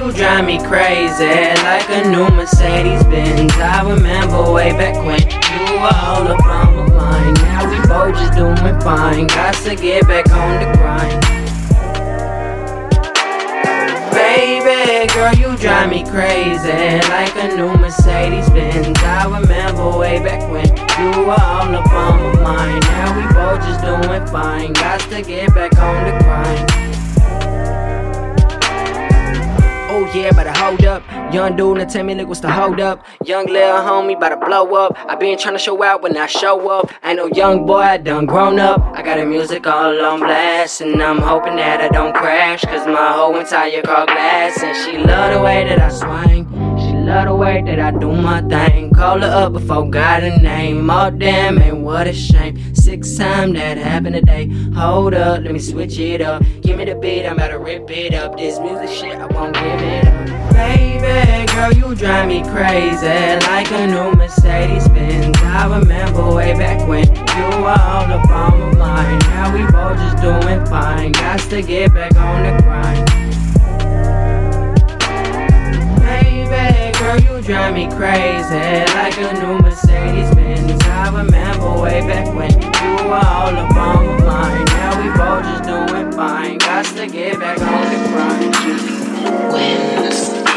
you drive me crazy like a new Mercedes Benz. I remember way back when you were all up on my mind. Now we both just doing fine. Got to get back on the grind. Baby, girl, you drive me crazy like a new Mercedes Benz. I remember way back when you were all up on my mind. Now we both just doing fine. Got to get back on the grind. Oh yeah, better hold up. Young dude, now tell me look what's the hold up. Young little homie, about to blow up. I been trying to show out when I show up. Ain't no young boy, I done grown up. I got the music all on blast, and I'm hoping that I don't crash. Cause my whole entire car glass, and she love the way that I swing. Love the way that I do my thing. Call her up before got a name. Oh damn, and what a shame. Six time that happened today. Hold up, let me switch it up. Give me the beat, I'm about to rip it up. This music shit, I won't give it up. Baby, girl, you drive me crazy like a new Mercedes Benz. I remember way back when you were all up on my mind. Now we both just doing fine. Got to get back on the me crazy like a new Mercedes Benz. I remember way back when you were all up on my mind. Now we both just doing fine. Got to get back on the grind. Wins.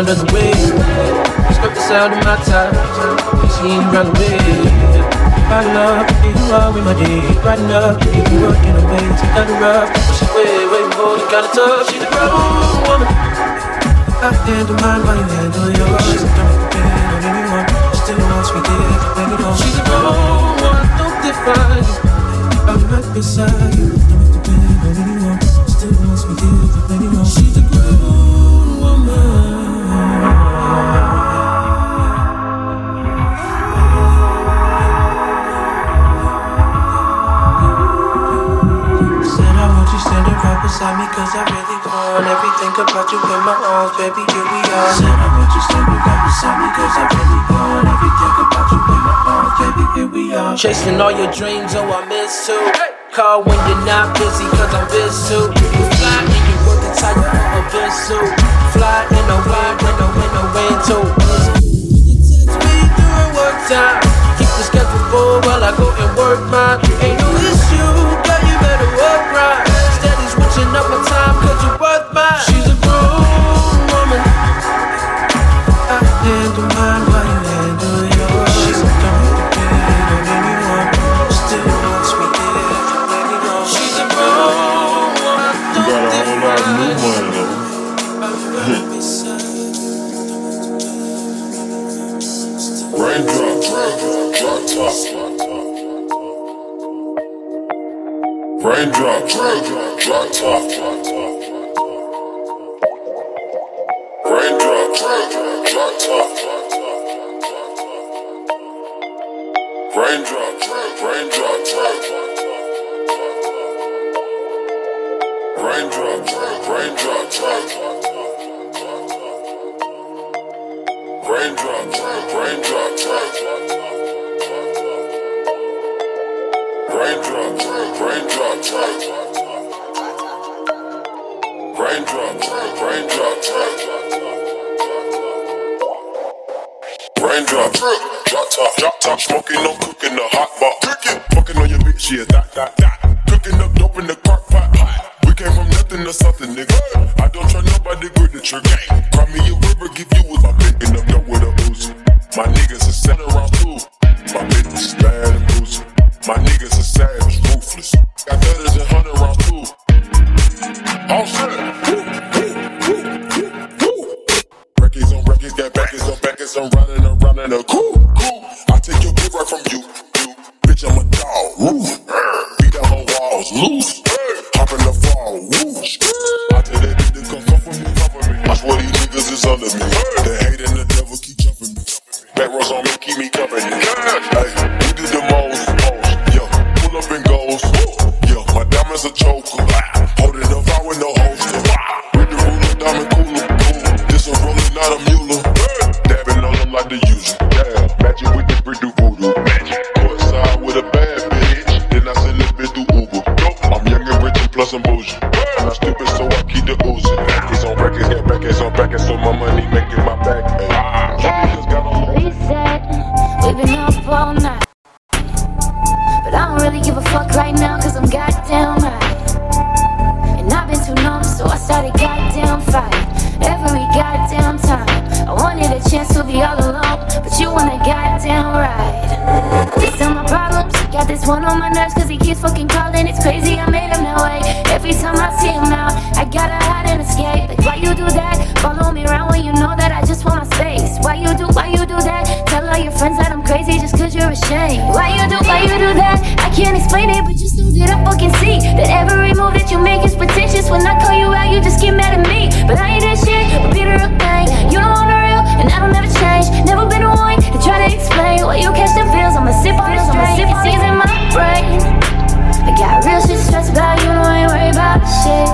The wave. Skirt the sound of my time, she ain't run away. I love you are with my day, riding up, you be working away, take under up. She way, way more than kinda tough. She's a grown woman. I handle mine while you handle yours. Chasing all your dreams, oh I miss too Call when you're not busy Cause I'm busy too You fly and you work the tire on a bus suit Fly in a wide window in a wind too You text me during work time. Keep the schedule full while I go and work mine. Ain't no Raindrop, raindrop, drop top. Raindrop, raindrop, drop top. Raindrop, raindrop, drop top. Raindrops, raindrops, raindrops, raindrops, drop top, drop top, smoking, no cooking, the hot pot, cooking, fucking on your bitch, yeah, that, that, that, nothing to something, nigga. I don't try nobody, grip the trigger. Cry me a river, give you with my picking up dope with a boost. My niggas are set around too. My bitch is bad and boozy. My niggas are savage, ruthless. Got thudders and hundred rounds too. All set. Diamonds chance to be all alone, but you want a goddamn ride. These are my problems. Got this one on my nerves, cause he keeps fucking calling. It's crazy, I made him that way. Every time I see him out, I gotta hide and escape. Like, why you do that? Follow me around when you know that I just want my space. Why you do, why you do that? Tell all your friends that I'm crazy just cause you're ashamed. Why you do, why you do that? I can't explain it, but just know that I fucking see that every move that you make is pretentious. When I call you out, you just get mad at me. But I ain't that shit, but be the real Never been the one to try to explain why you catch the feels. I'ma sip on this, I'ma sip on these in my brain. I got real shit stressed about you, know I ain't worried about shit.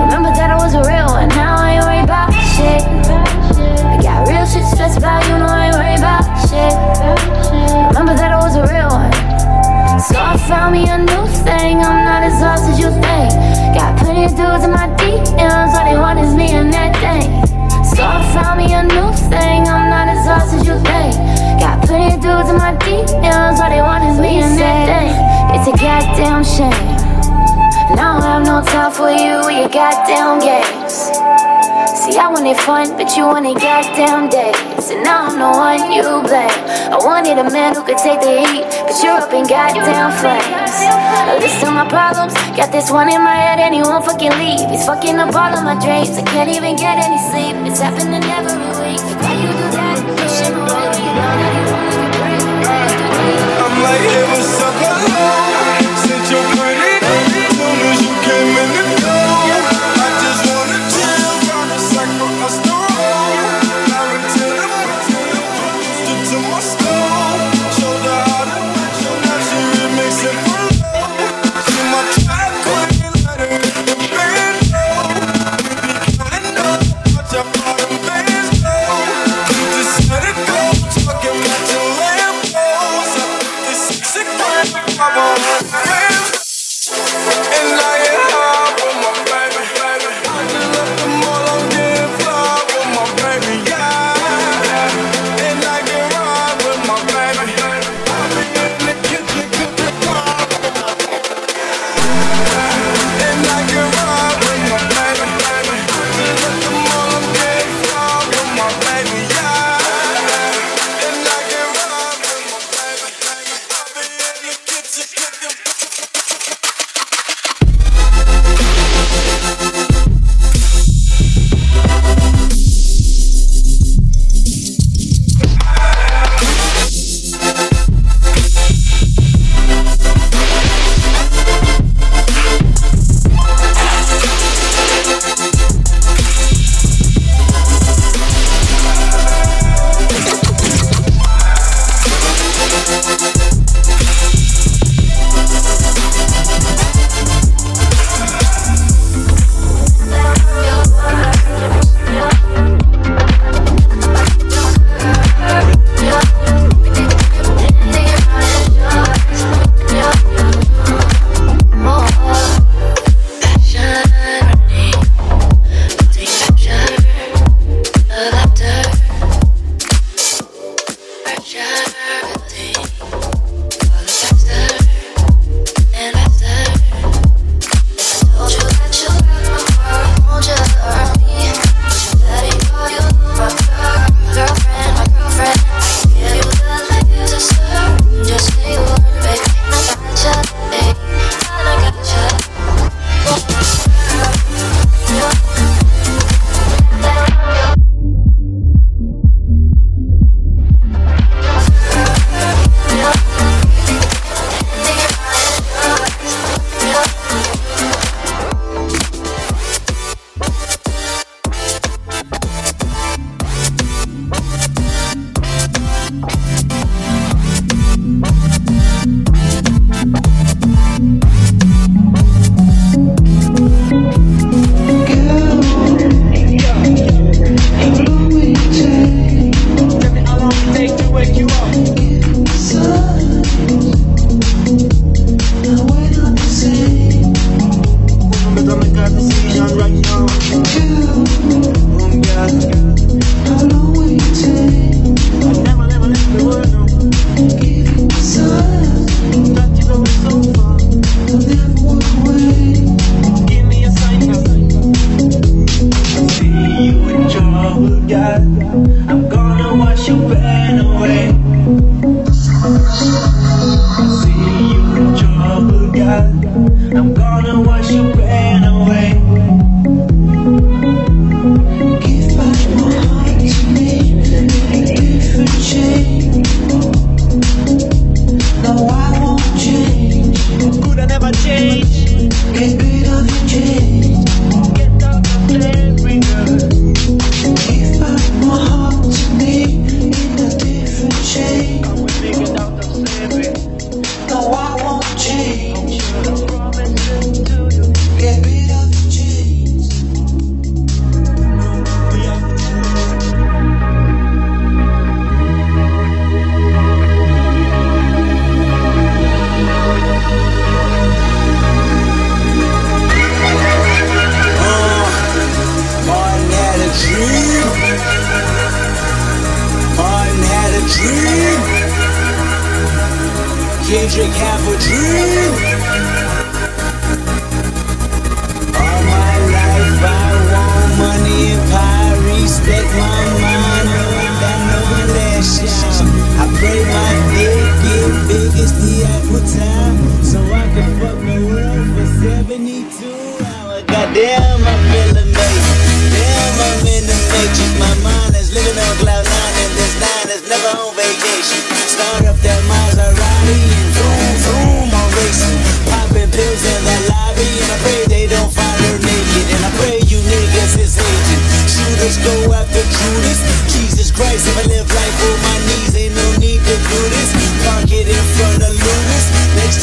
Remember that I was a real one, now I ain't worried about shit. I got real shit stressed about you, know I ain't worried about shit. Remember that I was a real one. So I found me a new thing, I'm not as lost as you think. Got plenty of dudes in my DMs, all they want is me and that thing. So I found me a new thing, I'm not as as you think. Got plenty of dudes in my DMs, all they want is me and that thing. It's a goddamn shame. And I don't have no time for you or your goddamn games. See, I wanted fun, but you wanted goddamn days. And now I'm the one you blame. I wanted a man who could take the heat, but you're up in goddamn flames. A list of my problems, got this one in my head and he won't fucking leave. He's fucking up all of my dreams. I can't even get any sleep. It's happening every week. Why you do that? I'm like, it was so long since you put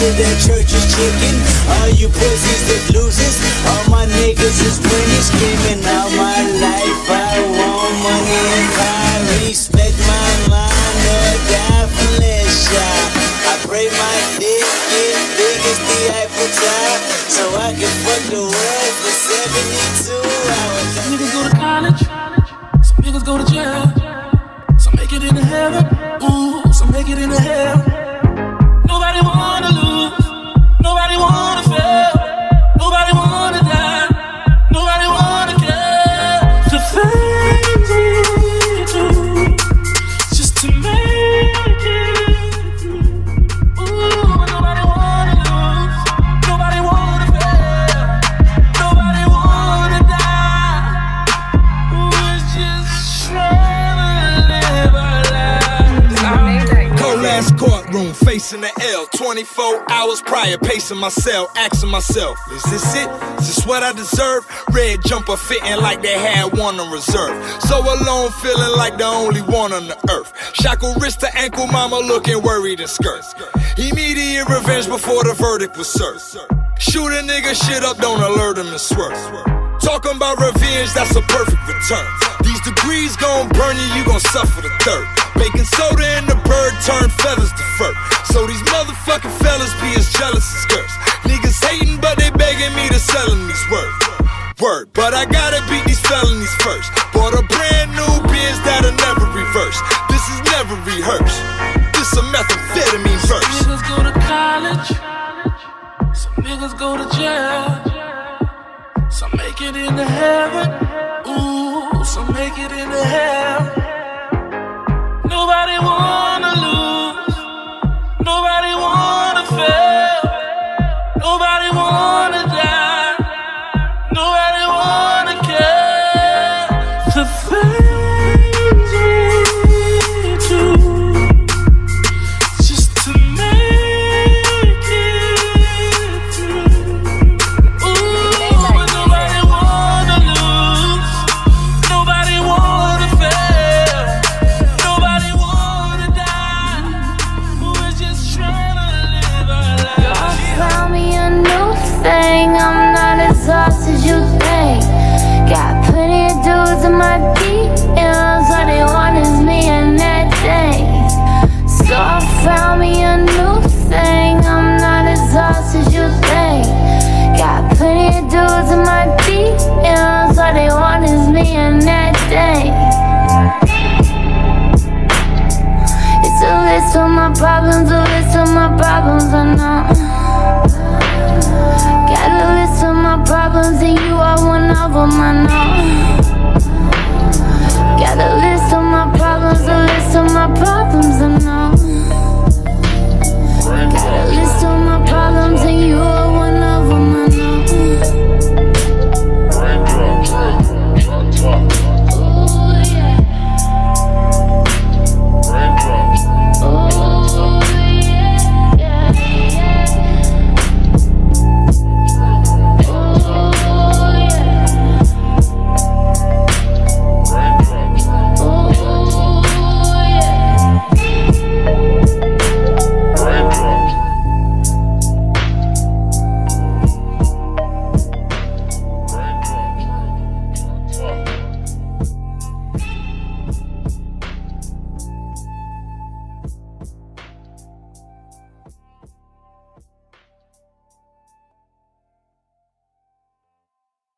to the church is chicken. All you pussies is losers, all my niggas is winners. Screaming out. 24 hours prior, pacing myself, asking myself, is this it? Is this what I deserve? Red jumper fitting like they had one on reserve. So alone, feeling like the only one on the earth. Shackle wrist to ankle, mama looking worried and skirt. Immediate revenge before the verdict was served. Shoot a nigga shit up, don't alert him and swerve. Talking about revenge, that's a perfect return. These degrees gon' burn you, you gon' suffer the third. Baking soda and the bird turned feathers to fur. So these motherfucking fellas be as jealous as girls. Niggas hating, but they begging me to sell them these words. Word, but I gotta beat these felonies first. Bought a brand new biz that'll never reverse. This is never rehearsed. This a methamphetamine verse. Some niggas go to college. Some niggas go to jail. Some make it into heaven. Ooh, some make it into hell everybody wants. my problems, a list of my problems or not. Got a list of my problems, and you are one of them, I know. Got a list of my problems, a list of my problems or not. Got a list of my problems, and you